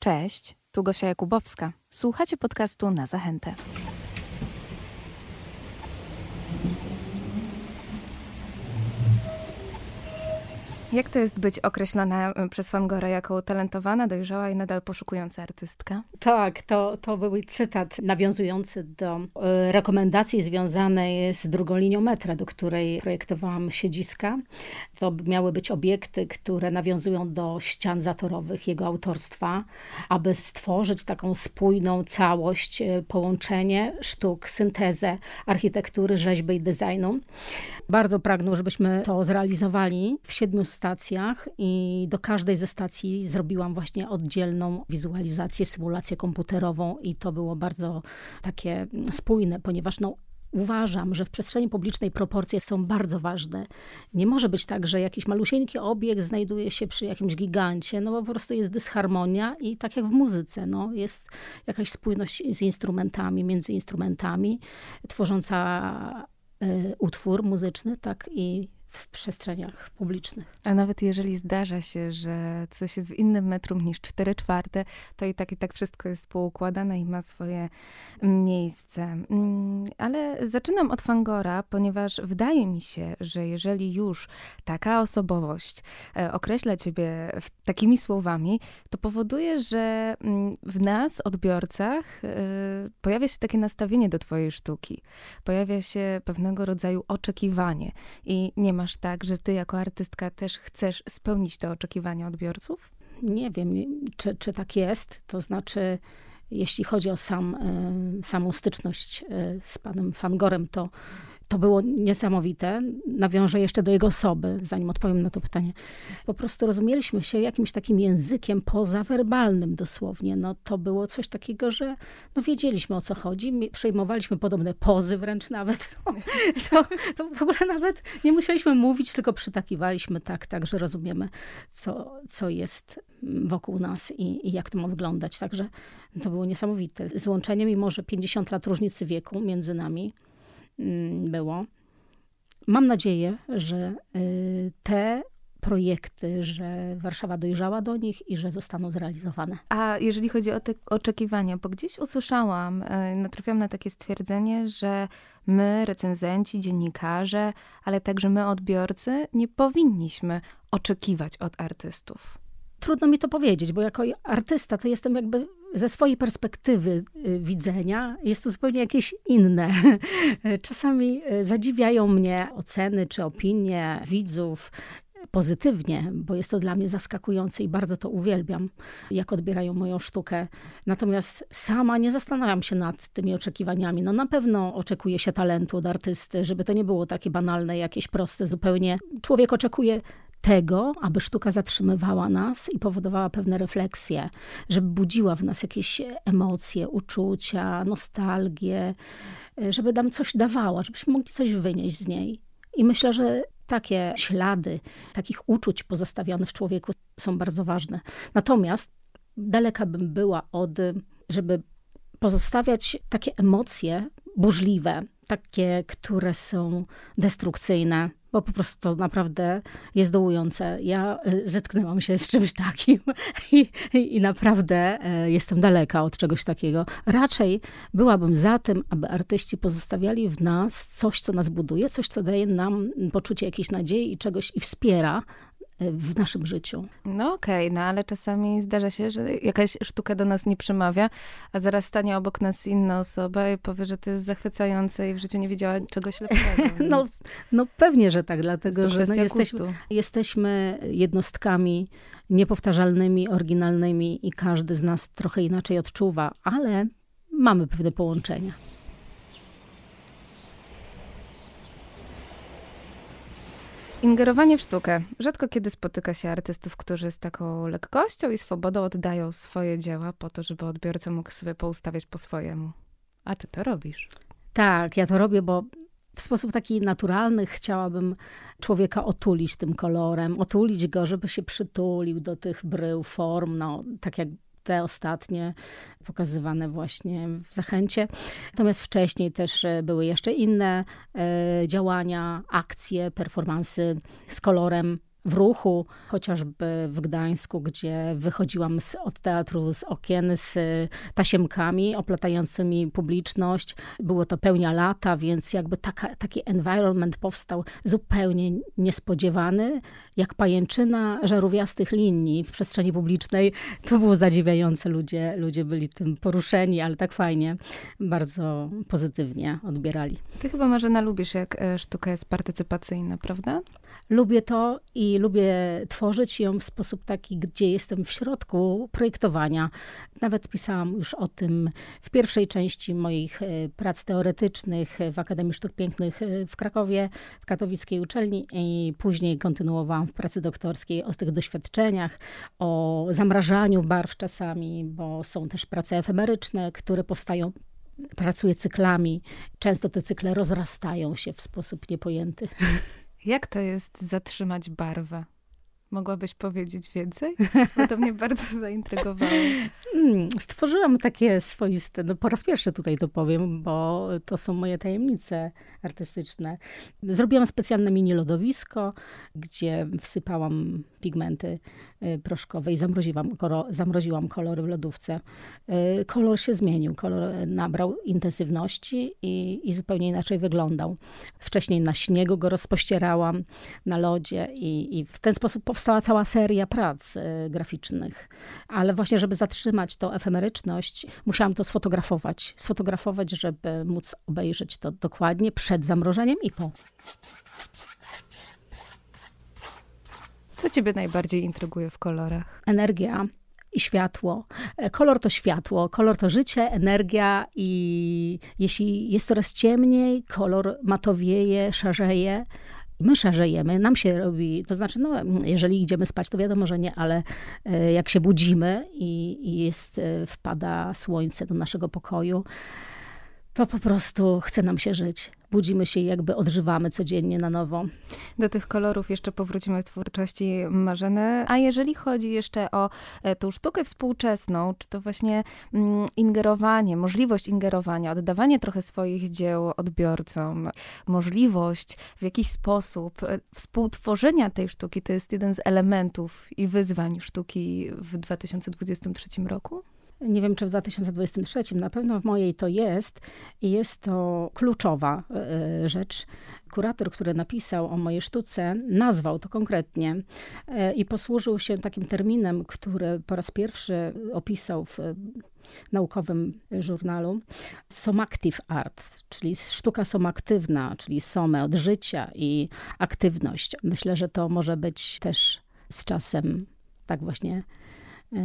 Cześć, tu Gosia Jakubowska. Słuchacie podcastu na zachętę. Jak to jest być określana e, przez Fangora jako utalentowana, dojrzała i nadal poszukująca artystka? Tak, to, to był cytat nawiązujący do e, rekomendacji związanej z drugą linią metra, do której projektowałam siedziska. To miały być obiekty, które nawiązują do ścian zatorowych jego autorstwa, aby stworzyć taką spójną całość, e, połączenie sztuk, syntezę architektury, rzeźby i designu. Bardzo pragnął, żebyśmy to zrealizowali w siedmiu stacjach i do każdej ze stacji zrobiłam właśnie oddzielną wizualizację, symulację komputerową i to było bardzo takie spójne, ponieważ no, Uważam, że w przestrzeni publicznej proporcje są bardzo ważne. Nie może być tak, że jakiś malusieńki obiekt znajduje się przy jakimś gigancie, no bo po prostu jest dysharmonia i tak jak w muzyce, no, jest jakaś spójność z instrumentami, między instrumentami, tworząca y, utwór muzyczny, tak i w przestrzeniach publicznych. A nawet jeżeli zdarza się, że coś jest w innym metrum niż 4 czwarte, to i tak i tak wszystko jest poukładane i ma swoje miejsce. Mm, ale zaczynam od Fangora, ponieważ wydaje mi się, że jeżeli już taka osobowość e, określa ciebie takimi słowami, to powoduje, że mm, w nas, odbiorcach, e, pojawia się takie nastawienie do twojej sztuki. Pojawia się pewnego rodzaju oczekiwanie i nie masz tak, że ty jako artystka też chcesz spełnić te oczekiwania odbiorców? Nie wiem, czy, czy tak jest. To znaczy, jeśli chodzi o sam, e, samą styczność e, z panem Fangorem, to to było niesamowite. Nawiążę jeszcze do jego osoby, zanim odpowiem na to pytanie. Po prostu rozumieliśmy się jakimś takim językiem pozawerbalnym dosłownie. No, to było coś takiego, że no, wiedzieliśmy o co chodzi. Przejmowaliśmy podobne pozy wręcz nawet. To, to w ogóle nawet nie musieliśmy mówić, tylko przytakiwaliśmy tak, tak, że rozumiemy, co, co jest wokół nas i, i jak to ma wyglądać. Także to było niesamowite. Złączenie, mimo że 50 lat różnicy wieku między nami, było. Mam nadzieję, że y, te projekty, że Warszawa dojrzała do nich i że zostaną zrealizowane. A jeżeli chodzi o te oczekiwania, bo gdzieś usłyszałam, y, natrafiłam na takie stwierdzenie, że my, recenzenci, dziennikarze, ale także my, odbiorcy, nie powinniśmy oczekiwać od artystów. Trudno mi to powiedzieć, bo jako artysta to jestem jakby ze swojej perspektywy y, widzenia jest to zupełnie jakieś inne. Czasami y, zadziwiają mnie oceny czy opinie widzów pozytywnie, bo jest to dla mnie zaskakujące i bardzo to uwielbiam, jak odbierają moją sztukę. Natomiast sama nie zastanawiam się nad tymi oczekiwaniami. No na pewno oczekuje się talentu od artysty, żeby to nie było takie banalne, jakieś proste zupełnie. Człowiek oczekuje tego, aby sztuka zatrzymywała nas i powodowała pewne refleksje, żeby budziła w nas jakieś emocje, uczucia, nostalgię, żeby nam coś dawała, żebyśmy mogli coś wynieść z niej. I myślę, że takie ślady takich uczuć pozostawionych w człowieku są bardzo ważne. Natomiast daleka bym była od, żeby pozostawiać takie emocje burzliwe, takie, które są destrukcyjne, bo po prostu to naprawdę jest dołujące. Ja e, zetknęłam się z czymś takim i, i, naprawdę e, jestem daleka od czegoś takiego. Raczej byłabym za tym, aby artyści pozostawiali w nas coś, co nas buduje, coś, co daje nam poczucie jakiejś nadziei i czegoś i wspiera w naszym życiu. No okej, okay, no ale czasami zdarza się, że jakaś sztuka do nas nie przemawia, a zaraz stanie obok nas inna osoba i powie, że to jest zachwycające i w życiu nie widziała czegoś lepszego. no, no pewnie, że tak, dlatego że no, jesteśmy, jesteśmy jednostkami niepowtarzalnymi, oryginalnymi i każdy z nas trochę inaczej odczuwa, ale mamy pewne połączenia. Ingerowanie w sztukę. Rzadko kiedy spotyka się artystów, którzy z taką lekkością i swobodą oddają swoje dzieła po to, żeby odbiorca mógł sobie poustawiać po swojemu. A ty to robisz. Tak, ja to robię, bo w sposób taki naturalny chciałabym człowieka otulić tym kolorem, otulić go, żeby się przytulił do tych brył, form, no, tak jak te ostatnie pokazywane właśnie w Zachęcie. Natomiast wcześniej też e, były jeszcze inne e, działania, akcje, performansy z kolorem w ruchu, chociażby w Gdańsku, gdzie wychodziłam z, od teatru z okien z tasiemkami oplatającymi publiczność. Było to pełnia lata, więc jakby taka, taki environment powstał zupełnie niespodziewany, jak pajęczyna żarówiastych linii w przestrzeni publicznej. To było zadziwiające. Ludzie, ludzie byli tym poruszeni, ale tak fajnie, bardzo pozytywnie odbierali. Ty chyba, Marzena, lubisz, jak e, sztuka jest partycypacyjna, prawda? Lubię to i lubię tworzyć ją w sposób taki, gdzie jestem w środku projektowania. Nawet pisałam już o tym w pierwszej części moich e, prac teoretycznych w Akademii Sztuk Pięknych e, w Krakowie, w katowickiej uczelni i później kontynuowałam w pracy doktorskiej o tych doświadczeniach, o zamrażaniu barw czasami, bo są też prace efemeryczne, które powstają pracuję cyklami. Często te cykle rozrastają się w sposób niepojęty. Jak to jest zatrzymać barwę? Mogłabyś powiedzieć więcej? Bo to mnie bardzo zaintrygowało. Hmm, stworzyłam takie swoiste, no po raz pierwszy tutaj to powiem, bo to są moje tajemnice artystyczne. Zrobiłam specjalne mini lodowisko, gdzie wsypałam pigmenty y, proszkowe i zamroziłam, zamroziłam kolory w lodówce. Y, kolor się zmienił, kolor nabrał intensywności i, i zupełnie inaczej wyglądał. Wcześniej na śniegu go rozpościerałam, na lodzie i, i w ten sposób powstała cała seria prac y, graficznych. Ale właśnie, żeby zatrzymać tą efemeryczność, musiałam to sfotografować. Sfotografować, żeby móc obejrzeć to dokładnie przed zamrożeniem i po. Co ciebie najbardziej intryguje w kolorach? Energia i światło. E, kolor to światło, kolor to życie, energia i jeśli jest coraz ciemniej, kolor matowieje, szarzeje. My szarzejemy, nam się robi, to znaczy, no, jeżeli idziemy spać, to wiadomo, że nie, ale e, jak się budzimy i, i jest, e, wpada słońce do naszego pokoju, to po prostu chce nam się żyć. Budzimy się i jakby odżywamy codziennie na nowo. Do tych kolorów jeszcze powrócimy w twórczości Marzeny. A jeżeli chodzi jeszcze o e, tą sztukę współczesną, czy to właśnie mm, ingerowanie, możliwość ingerowania, oddawanie trochę swoich dzieł odbiorcom, możliwość w jakiś sposób e, współtworzenia tej sztuki, to jest jeden z elementów i wyzwań sztuki w 2023 roku? Nie wiem, czy w 2023, na pewno w mojej to jest i jest to kluczowa e, rzecz. Kurator, który napisał o mojej sztuce, nazwał to konkretnie e, i posłużył się takim terminem, który po raz pierwszy opisał w naukowym żurnalu Somactive Art, czyli sztuka somaktywna, czyli some od życia i aktywność. Myślę, że to może być też z czasem tak właśnie e,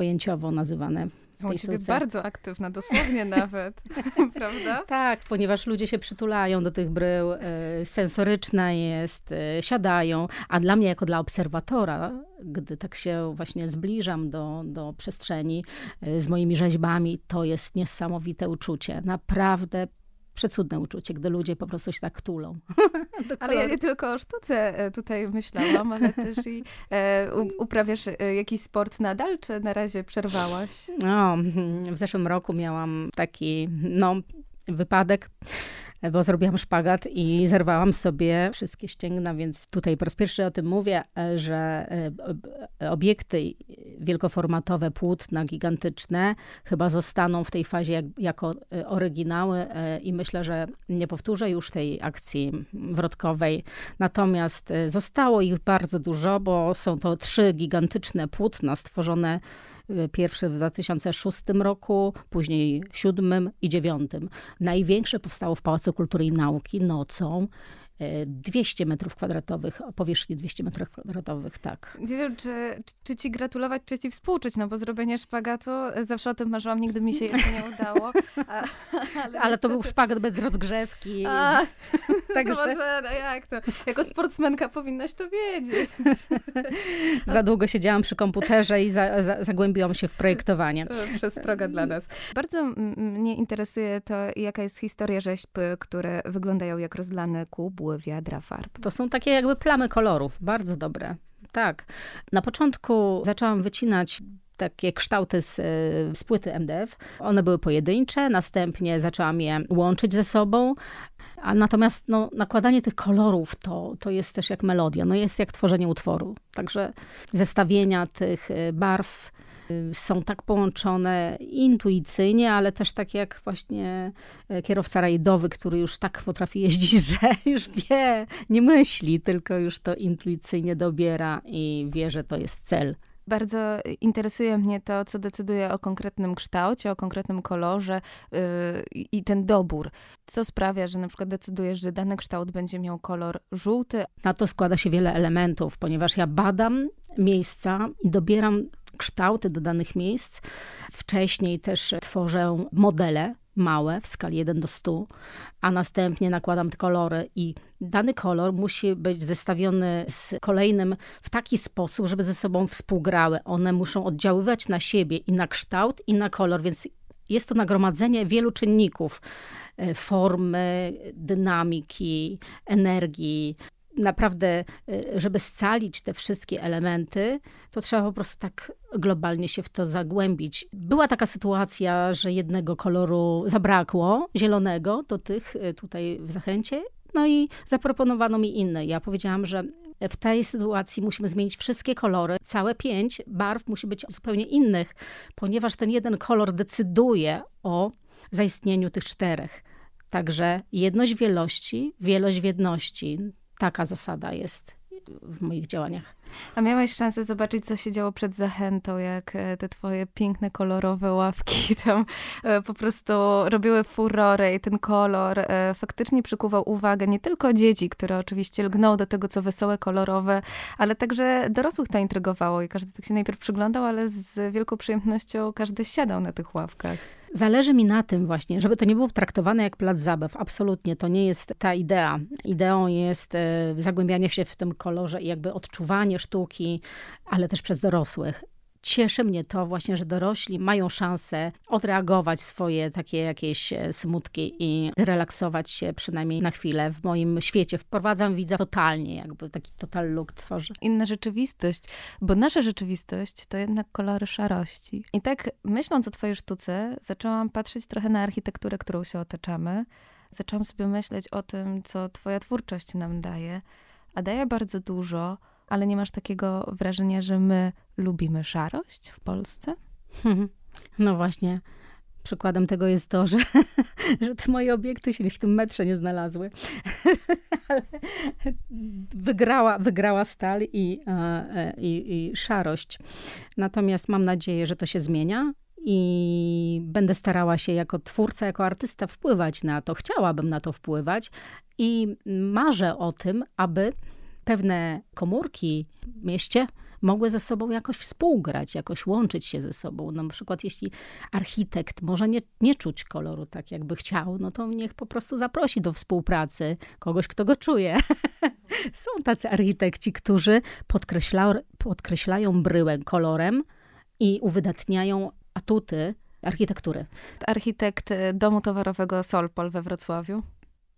pojęciowo nazywane. Tej ciebie bardzo aktywna, dosłownie nawet, prawda? Tak, ponieważ ludzie się przytulają do tych brył, e, sensoryczna jest, e, siadają, a dla mnie jako dla obserwatora, gdy tak się właśnie zbliżam do, do przestrzeni e, z moimi rzeźbami, to jest niesamowite uczucie. Naprawdę przecudne uczucie, gdy ludzie po prostu się tak tulą. ale ja nie tylko o sztuce e, tutaj myślałam, ale też i e, uprawiasz e, jakiś sport nadal, czy na razie przerwałaś? No, w zeszłym roku miałam taki, no, wypadek bo zrobiłam szpagat i zerwałam sobie wszystkie ścięgna, więc tutaj po raz pierwszy o tym mówię, że e, obiekty wielkoformatowe, płótna gigantyczne chyba zostaną w tej fazie jak, jako e, oryginały e, i myślę, że nie powtórzę już tej akcji wrotkowej. Natomiast zostało ich bardzo dużo, bo są to trzy gigantyczne płótna stworzone Pierwszy w 2006 roku, później 2007 i 2009. Największe powstało w Pałacu Kultury i Nauki nocą 200 metrów kwadratowych, powierzchni 200 metrów kwadratowych, tak. Nie wiem, czy, czy ci gratulować, czy ci współczuć, no bo zrobienie szpagatu, zawsze o tym marzyłam, nigdy mi się jeszcze nie udało. A, ale, ale to był szpagat bez rozgrzewki. A, Także... Może, no jak to? Jako sportsmenka powinnaś to wiedzieć. za długo siedziałam przy komputerze i za, za, zagłębiłam się w projektowanie. Przestroga dla nas. Bardzo mnie interesuje to, jaka jest historia rzeźb, które wyglądają jak rozlane kubły, wiadra farb. To są takie jakby plamy kolorów, bardzo dobre. Tak. Na początku zaczęłam wycinać takie kształty z, z płyty MDF. One były pojedyncze, następnie zaczęłam je łączyć ze sobą. A natomiast no, nakładanie tych kolorów to, to jest też jak melodia, no jest jak tworzenie utworu. Także zestawienia tych y, barw są tak połączone intuicyjnie, ale też tak jak właśnie y, kierowca rajdowy, który już tak potrafi jeździć, że już wie, nie myśli, tylko już to intuicyjnie dobiera i wie, że to jest cel. Bardzo interesuje mnie to, co decyduje o konkretnym kształcie, o konkretnym kolorze yy, i ten dobór. Co sprawia, że na przykład decydujesz, że dany kształt będzie miał kolor żółty? Na to składa się wiele elementów, ponieważ ja badam miejsca i dobieram kształty do danych miejsc. Wcześniej też tworzę modele małe w skali 1 do 100, a następnie nakładam te kolory i dany kolor musi być zestawiony z kolejnym w taki sposób, żeby ze sobą współgrały. One muszą oddziaływać na siebie i na kształt i na kolor, więc jest to nagromadzenie wielu czynników e, formy, dynamiki, energii, naprawdę, y, żeby scalić te wszystkie elementy, to trzeba po prostu tak globalnie się w to zagłębić. Była taka sytuacja, że jednego koloru zabrakło, zielonego, do tych y, tutaj w Zachęcie, no i zaproponowano mi inne. Ja powiedziałam, że w tej sytuacji musimy zmienić wszystkie kolory. Całe pięć barw musi być zupełnie innych, ponieważ ten jeden kolor decyduje o zaistnieniu tych czterech. Także jedność wielości, wielość w jedności taka zasada jest w moich działaniach. A miałaś szansę zobaczyć, co się działo przed zachętą, jak e, te twoje piękne, kolorowe ławki tam e, po prostu robiły furorę i ten kolor e, faktycznie przykuwał uwagę nie tylko dzieci, które oczywiście lgną do tego, co wesołe, kolorowe, ale także dorosłych to intrygowało i każdy tak się najpierw przyglądał, ale z wielką przyjemnością każdy siadał na tych ławkach. Zależy mi na tym właśnie, żeby to nie było traktowane jak plac zabaw. Absolutnie, to nie jest ta idea. Ideą jest zagłębianie się w tym kolorze i jakby odczuwanie sztuki, ale też przez dorosłych. Cieszy mnie to właśnie, że dorośli mają szansę odreagować swoje takie jakieś e, smutki i zrelaksować się przynajmniej na chwilę w moim świecie. Wprowadzam widza totalnie, jakby taki total look tworzę. Inna rzeczywistość, bo nasza rzeczywistość to jednak kolory szarości. I tak myśląc o twojej sztuce, zaczęłam patrzeć trochę na architekturę, którą się otaczamy. Zaczęłam sobie myśleć o tym, co twoja twórczość nam daje, a daje bardzo dużo, ale nie masz takiego wrażenia, że my lubimy szarość w Polsce? No właśnie. Przykładem tego jest to, że, że te moje obiekty się w tym metrze nie znalazły. Ale wygrała, wygrała stal i, e, i, i szarość. Natomiast mam nadzieję, że to się zmienia i będę starała się jako twórca, jako artysta wpływać na to. Chciałabym na to wpływać i marzę o tym, aby pewne komórki w mieście mogły ze sobą jakoś współgrać, jakoś łączyć się ze sobą. No, na przykład jeśli architekt może nie, nie czuć koloru tak, jakby chciał, no to niech po prostu zaprosi do współpracy kogoś, kto go czuje. Są tacy architekci, którzy podkreśla, podkreślają bryłę kolorem i uwydatniają atuty architektury. Architekt domu towarowego Solpol we Wrocławiu.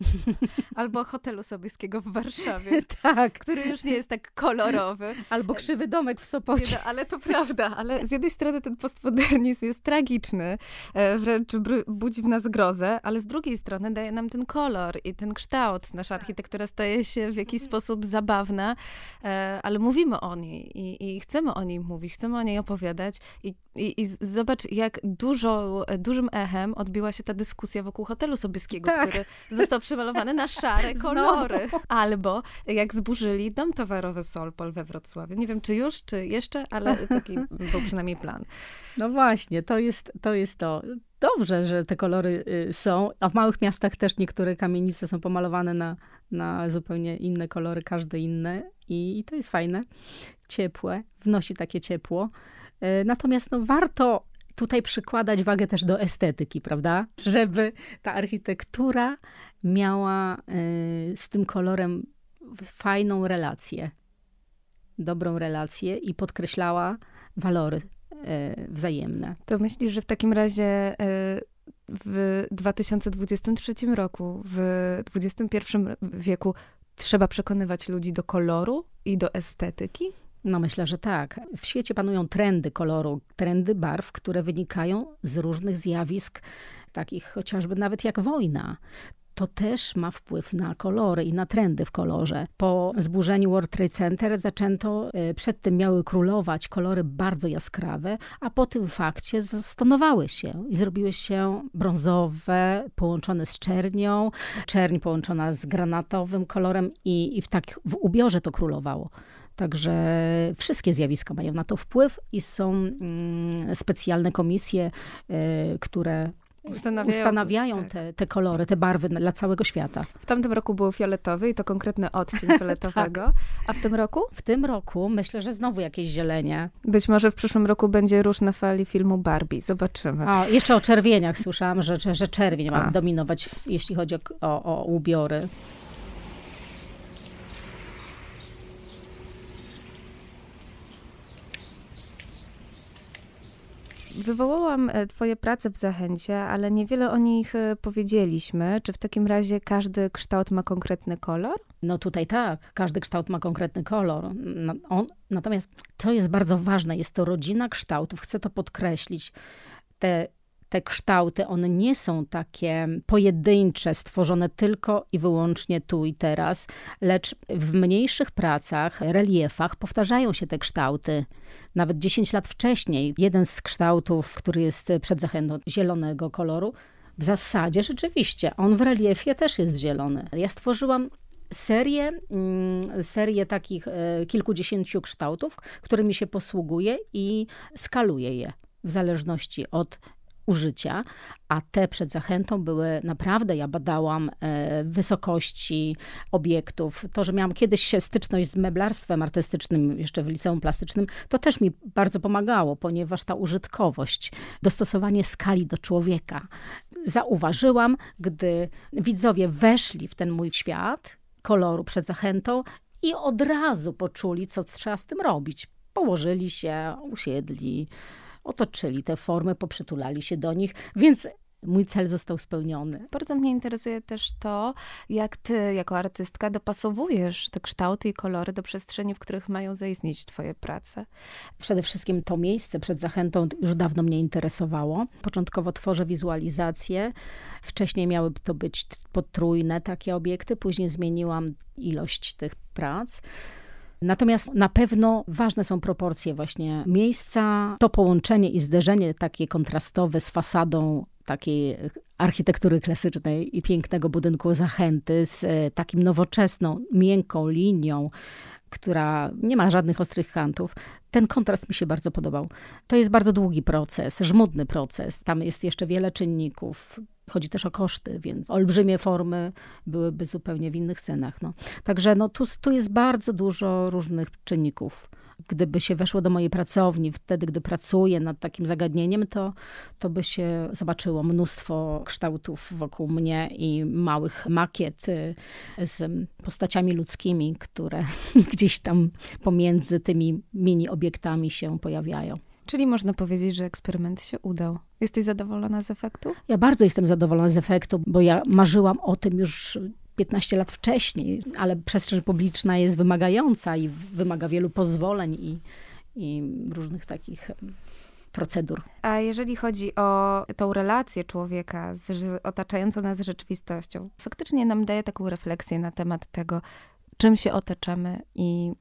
Albo hotelu Sobieskiego w Warszawie. tak. Który już nie jest tak kolorowy. Albo krzywy domek w Sopocie. No, ale to prawda, ale z jednej strony ten postmodernizm jest tragiczny, e, wręcz budzi w nas grozę, ale z drugiej strony daje nam ten kolor i ten kształt. Nasza architektura staje się w jakiś sposób zabawna, e, ale mówimy o niej i, i chcemy o niej mówić, chcemy o niej opowiadać i i, I, zobacz, jak dużo, dużym echem odbiła się ta dyskusja wokół hotelu Sobieskiego, tak. który został przemalowany na szare kolory. Albo jak zburzyli dom towarowy Solpol we Wrocławiu. Nie wiem, czy już, czy jeszcze, ale taki był przynajmniej plan. No właśnie, to jest to. Jest to. Dobrze, że te kolory y, są, a w małych miastach też niektóre kamienice są pomalowane na, na zupełnie inne kolory, każde inne i, i to jest fajne, ciepłe, wnosi takie ciepło. E, natomiast no, warto tutaj przykładać wagę też do estetyki, prawda? Żeby ta architektura miała e, z tym kolorem fajną relację, dobrą relację i podkreślała walory e, wzajemne. To myślisz, że w takim razie w 2023 roku, w XXI wieku trzeba przekonywać ludzi do koloru i do estetyki? No myślę, że tak. W świecie panują trendy koloru, trendy barw, które wynikają z różnych zjawisk, takich chociażby nawet jak wojna to też ma wpływ na kolory i na trendy w kolorze. Po zburzeniu World Trade Center zaczęto, e, przed tym miały królować kolory bardzo jaskrawe, a po tym fakcie stonowały się i zrobiły się brązowe, połączone z czernią, czerń połączona z granatowym kolorem i, i w tak w ubiorze to królowało. Także wszystkie zjawiska mają na to wpływ i są mm, specjalne komisje, y, które ustanawiają, ustanawiają tak. te, te kolory, te barwy dla całego świata. W tamtym roku był fioletowy i to konkretny odcień fioletowego. tak. A w tym roku? W tym roku myślę, że znowu jakieś zielenie. Być może w przyszłym roku będzie róż na fali filmu Barbie. Zobaczymy. O, jeszcze o czerwieniach słyszałam, że, że, że czerwień ma dominować, jeśli chodzi o, o, o ubiory. Wywołałam e, Twoje prace w Zachęcie, ale niewiele o nich e, powiedzieliśmy. Czy w takim razie każdy kształt ma konkretny kolor? No tutaj tak, każdy kształt ma konkretny kolor. On, natomiast to jest bardzo ważne, jest to rodzina kształtów, chcę to podkreślić. Te te kształty, one nie są takie pojedyncze, stworzone tylko i wyłącznie tu i teraz, lecz w mniejszych pracach, reliefach powtarzają się te kształty. Nawet 10 lat wcześniej, jeden z kształtów, który jest przed zachętą zielonego koloru, w zasadzie rzeczywiście, on w reliefie też jest zielony. Ja stworzyłam serię, mm, serię takich e, kilkudziesięciu kształtów, którymi się posługuję i skaluję je w zależności od użycia, a te przed zachętą były naprawdę, ja badałam e, wysokości obiektów. To, że miałam kiedyś styczność z meblarstwem artystycznym, jeszcze w liceum plastycznym, to też mi bardzo pomagało, ponieważ ta użytkowość, dostosowanie skali do człowieka, zauważyłam, gdy widzowie weszli w ten mój świat koloru przed zachętą i od razu poczuli, co trzeba z tym robić. Położyli się, usiedli, otoczyli te formy, poprzytulali się do nich, więc mój cel został spełniony. Bardzo mnie interesuje też to, jak ty jako artystka dopasowujesz te kształty i kolory do przestrzeni, w których mają zaistnieć twoje prace. Przede wszystkim to miejsce przed zachętą już dawno mnie interesowało. Początkowo tworzę wizualizacje. Wcześniej miały to być potrójne takie obiekty, później zmieniłam ilość tych prac. Natomiast na pewno ważne są proporcje właśnie miejsca, to połączenie i zderzenie takie kontrastowe z fasadą takiej architektury klasycznej i pięknego budynku Zachęty z e, takim nowoczesną, miękką linią, która nie ma żadnych ostrych kantów. Ten kontrast mi się bardzo podobał. To jest bardzo długi proces, żmudny proces. Tam jest jeszcze wiele czynników. Chodzi też o koszty, więc olbrzymie formy byłyby zupełnie w innych cenach. No. Także no, tu, tu jest bardzo dużo różnych czynników gdyby się weszło do mojej pracowni, wtedy, gdy pracuję nad takim zagadnieniem, to, to by się zobaczyło mnóstwo kształtów wokół mnie i małych makiet y, z postaciami ludzkimi, które gdzieś tam pomiędzy tymi mini obiektami się pojawiają. Czyli można powiedzieć, że eksperyment się udał. Jesteś zadowolona z efektu? Ja bardzo jestem zadowolona z efektu, bo ja marzyłam o tym już 15 lat wcześniej, ale przestrzeń publiczna jest wymagająca i wymaga wielu pozwoleń i, i różnych takich procedur. A jeżeli chodzi o tą relację człowieka z otaczającą nas rzeczywistością, faktycznie nam daje taką refleksję na temat tego, czym się otaczamy i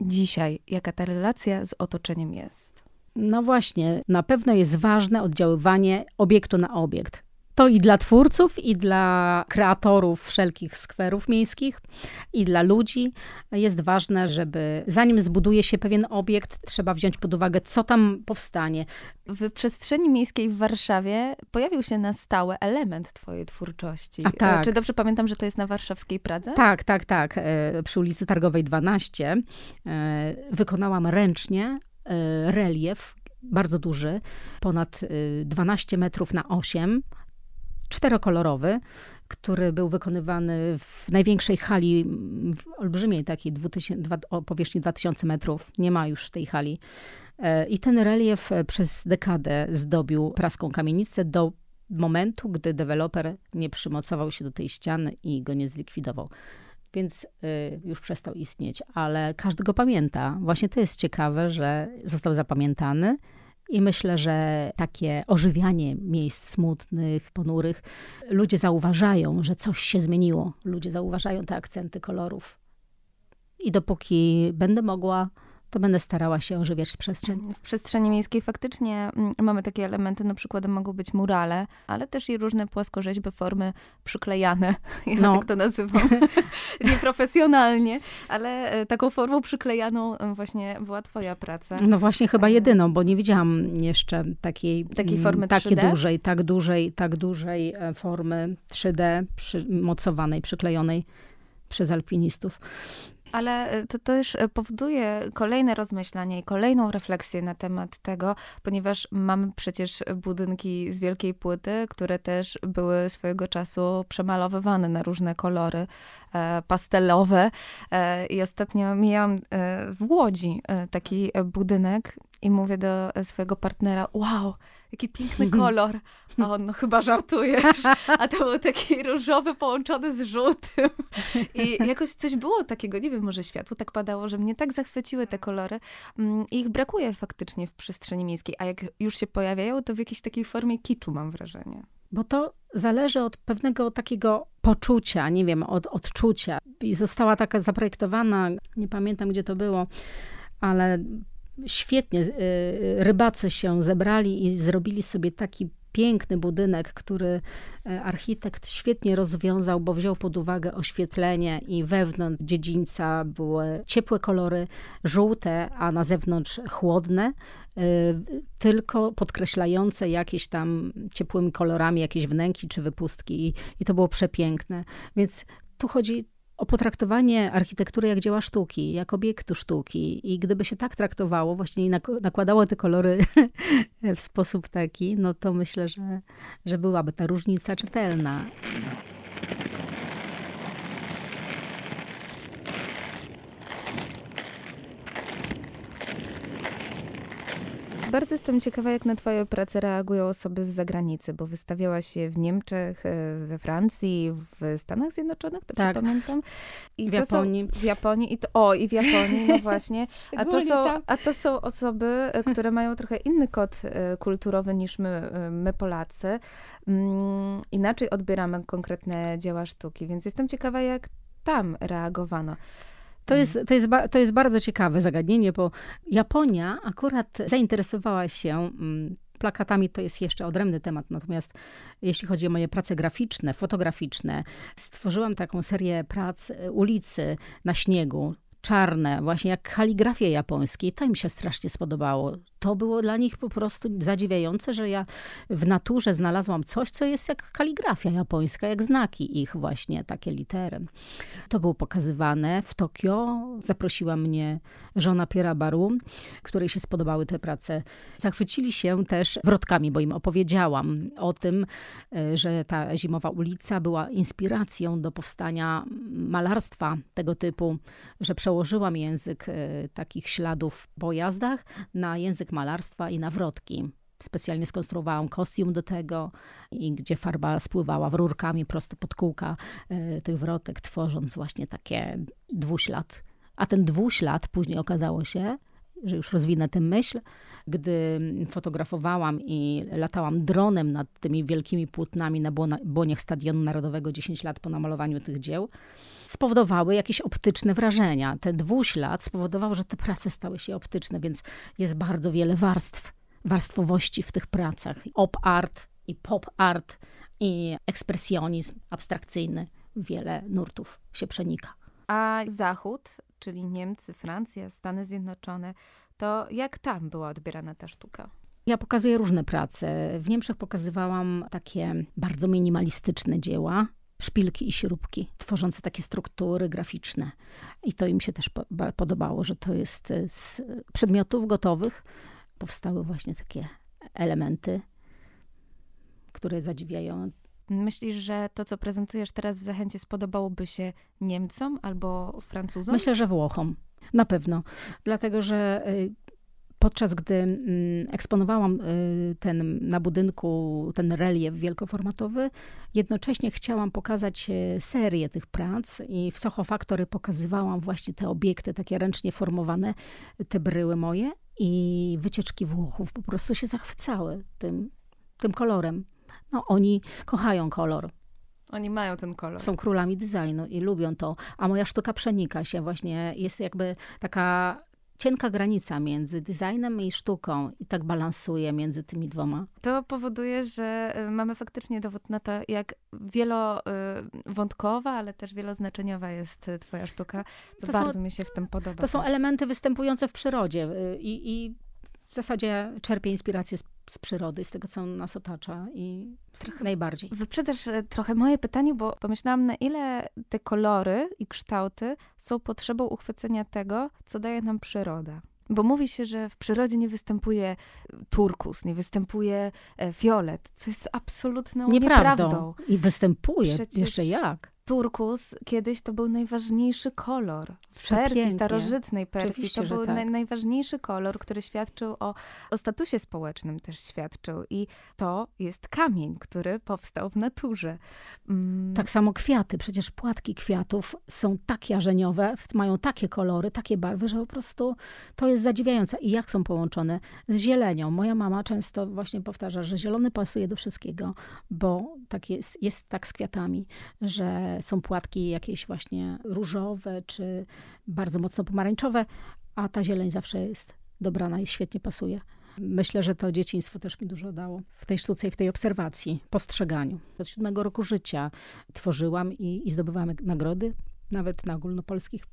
dzisiaj, jaka ta relacja z otoczeniem jest. No właśnie, na pewno jest ważne oddziaływanie obiektu na obiekt. To i dla twórców, i dla kreatorów wszelkich skwerów miejskich, i dla ludzi jest ważne, żeby zanim zbuduje się pewien obiekt, trzeba wziąć pod uwagę, co tam powstanie. W przestrzeni miejskiej w Warszawie pojawił się na stałe element twojej twórczości. A tak. Czy dobrze pamiętam, że to jest na warszawskiej Pradze? Tak, tak, tak. E, przy ulicy Targowej 12 e, wykonałam ręcznie e, relief bardzo duży, ponad 12 metrów na 8, czterokolorowy, który był wykonywany w największej hali, w olbrzymiej takiej 2000, o powierzchni 2000 metrów. Nie ma już tej hali. E, I ten relief e, przez dekadę zdobił praską kamienicę do momentu, gdy deweloper nie przymocował się do tej ściany i go nie zlikwidował. Więc y, już przestał istnieć, ale każdy go pamięta. Właśnie to jest ciekawe, że został zapamiętany. I myślę, że takie ożywianie miejsc smutnych, ponurych, ludzie zauważają, że coś się zmieniło. Ludzie zauważają te akcenty kolorów. I dopóki będę mogła, to będę starała się ożywiać przestrzeń. W przestrzeni miejskiej faktycznie mm, mamy takie elementy, na przykład mogą być murale, ale też i różne płaskorzeźby, formy przyklejane, ja no. tak to nazywam, nieprofesjonalnie, ale e, taką formą przyklejaną e, właśnie była twoja praca. No właśnie chyba e, jedyną, bo nie widziałam jeszcze takiej, takiej mm, formy takiej 3D? dużej, tak dużej, tak dużej formy 3D przy, mocowanej, przyklejonej przez alpinistów. Ale e, to też e, powoduje kolejne rozmyślanie i kolejną refleksję na temat tego, ponieważ mamy przecież budynki z wielkiej płyty, które też były swojego czasu przemalowywane na różne kolory pastelowe. I ostatnio mijałam w Łodzi taki budynek i mówię do swojego partnera: Wow, jaki piękny kolor. A on, no chyba żartujesz. A to był taki różowy połączony z żółtym. I jakoś coś było takiego, nie wiem, może światło tak padało, że mnie tak zachwyciły te kolory. Mm, I ich brakuje faktycznie w przestrzeni miejskiej. A jak już się pojawiają, to w jakiejś takiej formie kiczu, mam wrażenie. Bo to zależy od pewnego takiego poczucia, nie wiem, od odczucia. I została taka zaprojektowana, nie pamiętam gdzie to było, ale świetnie y, rybacy się zebrali i zrobili sobie taki piękny budynek, który e, architekt świetnie rozwiązał, bo wziął pod uwagę oświetlenie i wewnątrz dziedzińca były ciepłe kolory, żółte, a na zewnątrz chłodne, e, tylko podkreślające jakieś tam ciepłymi kolorami jakieś wnęki czy wypustki i, i to było przepiękne. Więc tu chodzi o potraktowanie architektury jak dzieła sztuki, jak obiektu sztuki. I gdyby się tak traktowało, właśnie nakładało te kolory w sposób taki, no to myślę, że, że byłaby ta różnica czytelna. Bardzo jestem ciekawa, jak na twoje prace reagują osoby z zagranicy, bo wystawiałaś się w Niemczech, e, we Francji, w Stanach Zjednoczonych, to tak. pamiętam. I w Japonii. Są, w Japonii. I to, o, i w Japonii, no właśnie. A to, są, a to są osoby, e, które mają trochę inny kod e, kulturowy niż my, my Polacy. Mm, inaczej odbieramy konkretne dzieła sztuki, więc jestem ciekawa, jak tam reagowano. To jest, to, jest, to jest bardzo ciekawe zagadnienie, bo Japonia akurat zainteresowała się mm, plakatami to jest jeszcze odrębny temat. Natomiast jeśli chodzi o moje prace graficzne, fotograficzne, stworzyłam taką serię prac y, ulicy na śniegu czarne, właśnie jak kaligrafia japońskiej. To im się strasznie spodobało. To było dla nich po prostu zadziwiające, że ja w naturze znalazłam coś, co jest jak kaligrafia japońska, jak znaki ich właśnie, takie litery. To było pokazywane w Tokio. Zaprosiła mnie żona Piera Baru, której się spodobały te prace. Zachwycili się też wrotkami, bo im opowiedziałam o tym, że ta zimowa ulica była inspiracją do powstania malarstwa tego typu, że przełożyłam język e, takich śladów w pojazdach na język malarstwa i na wrotki. Specjalnie skonstruowałam kostium do tego, i gdzie farba spływała w rurkami prosto pod kółka e, tych wrotek, tworząc właśnie takie dwuślad. A ten dwuślad później okazało się, że już rozwinę tę myśl, gdy fotografowałam i latałam dronem nad tymi wielkimi płótnami na błoniach Stadionu Narodowego 10 lat po namalowaniu tych dzieł, spowodowały jakieś optyczne wrażenia. Ten dwuślad spowodował, że te prace stały się optyczne, więc jest bardzo wiele warstw, warstwowości w tych pracach. Op art i pop art i ekspresjonizm abstrakcyjny. Wiele nurtów się przenika. A Zachód, czyli Niemcy, Francja, Stany Zjednoczone, to jak tam była odbierana ta sztuka? Ja pokazuję różne prace. W Niemczech pokazywałam takie bardzo minimalistyczne dzieła, szpilki i śrubki, tworzące takie struktury graficzne. I to im się też podobało, że to jest e, z przedmiotów gotowych powstały właśnie takie elementy, które zadziwiają. Myślisz, że to, co prezentujesz teraz w Zachęcie, spodobałoby się Niemcom albo Francuzom? Myślę, że Włochom. Na pewno. Dlatego, że e, podczas gdy mm, eksponowałam y, ten na budynku ten relief wielkoformatowy, jednocześnie chciałam pokazać e, serię tych prac i w Soho Factory pokazywałam właśnie te obiekty takie ręcznie formowane, te bryły moje i wycieczki Włochów po prostu się zachwycały tym, tym kolorem. No, oni kochają kolor. Oni mają ten kolor. Są królami designu i lubią to. A moja sztuka przenika się właśnie, jest jakby taka cienka granica między designem i sztuką i tak balansuje między tymi dwoma. To powoduje, że y, mamy faktycznie dowód na to, jak wielowątkowa, ale też wieloznaczeniowa jest y, twoja sztuka, co to bardzo są, mi się w tym podoba. To są elementy występujące w przyrodzie y, i, i w zasadzie czerpię inspirację z, z, przyrody, z tego, co nas otacza i trochę najbardziej. Wyprzedzasz e, trochę moje pytanie, bo pomyślałam, na ile te kolory i kształty są potrzebą uchwycenia tego, co daje nam przyroda. Bo mówi się, że w przyrodzie nie występuje turkus, nie występuje e, fiolet, co jest absolutną nieprawdą. nieprawdą. I występuje, Przecież... jeszcze jak turkus kiedyś to był najważniejszy kolor. W Persji, starożytnej Persji, Oczywiście, to był tak. naj, najważniejszy kolor, który świadczył o, o statusie społecznym też świadczył. I to jest kamień, który powstał w naturze. Mm. Tak samo kwiaty. Przecież płatki kwiatów są tak jarzeniowe, mają takie kolory, takie barwy, że po prostu to jest zadziwiające. I jak są połączone z zielenią. Moja mama często właśnie powtarza, że zielony pasuje do wszystkiego, bo tak jest, jest tak z kwiatami, że są płatki jakieś właśnie różowe czy bardzo mocno pomarańczowe, a ta zieleń zawsze jest dobrana i świetnie pasuje. Myślę, że to dzieciństwo też mi dużo dało w tej sztuce i w tej obserwacji, postrzeganiu. Od siódmego roku życia tworzyłam i, i zdobywałam nagrody, nawet na ogólnopolskich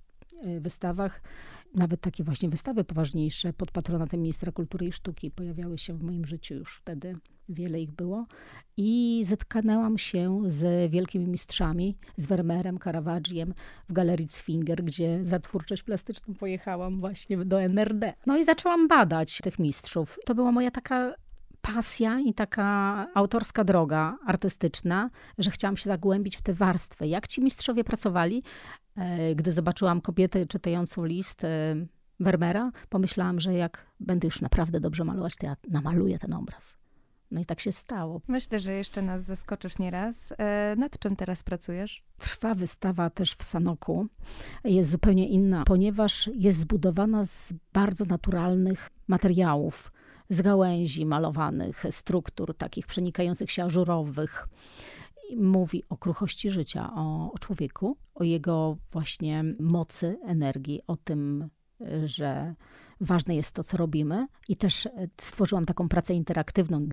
e, wystawach. Nawet takie właśnie wystawy poważniejsze pod patronatem Ministra Kultury i Sztuki pojawiały się w moim życiu już wtedy wiele ich było. I zetknęłam się z wielkimi mistrzami, z Vermeerem, Caravagiem w Galerii Zwinger, gdzie za twórczość plastyczną pojechałam właśnie do NRD. No i zaczęłam badać tych mistrzów. To była moja taka pasja i taka autorska droga artystyczna, że chciałam się zagłębić w te warstwy. Jak ci mistrzowie pracowali? E, gdy zobaczyłam kobietę czytającą list e, Vermeera, pomyślałam, że jak będę już naprawdę dobrze malować, to ja namaluję ten obraz. No i tak się stało. Myślę, że jeszcze nas zaskoczysz nieraz. E, nad czym teraz pracujesz? Trwa wystawa też w Sanoku. Jest zupełnie inna, ponieważ jest zbudowana z bardzo naturalnych materiałów, z gałęzi malowanych, struktur takich przenikających się ażurowych. Mówi o kruchości życia, o, o człowieku, o jego właśnie mocy, energii, o tym, że ważne jest to, co robimy. I też e, stworzyłam taką pracę interaktywną,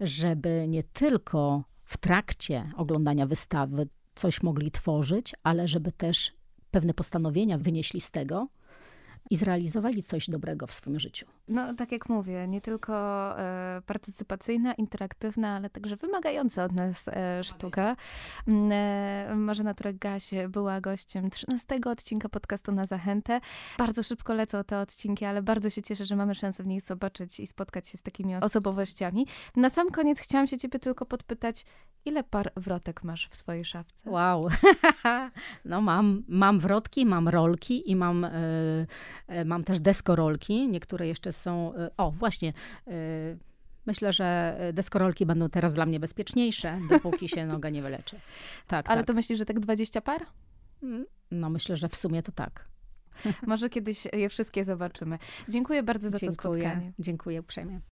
żeby nie tylko w trakcie oglądania wystawy coś mogli tworzyć, ale żeby też pewne postanowienia wynieśli z tego i zrealizowali coś dobrego w swoim życiu. No, tak jak mówię, nie tylko e, partycypacyjna, interaktywna, ale także wymagająca od nas e, sztuka. Mm, e, Marzena Turek-Gaś była gościem 13 odcinka podcastu na Zachętę. Bardzo szybko lecą te odcinki, ale bardzo się cieszę, że mamy szansę w nich zobaczyć i spotkać się z takimi osobowościami. Na sam koniec chciałam się ciebie tylko podpytać, ile par wrotek masz w swojej szafce? Wow. no mam, mam wrotki, mam rolki i mam, y, y, mam też deskorolki. Niektóre jeszcze są. Y, o, właśnie. Myślę, że deskorolki będą teraz dla mnie bezpieczniejsze, dopóki się noga nie wyleczy. Tak, Ale tak. to myślisz, że tak 20 par? Mm, no myślę, że w sumie to tak. Może kiedyś je wszystkie zobaczymy. Dziękuję bardzo za Dziękuję. to spotkanie. Dziękuję uprzejmie.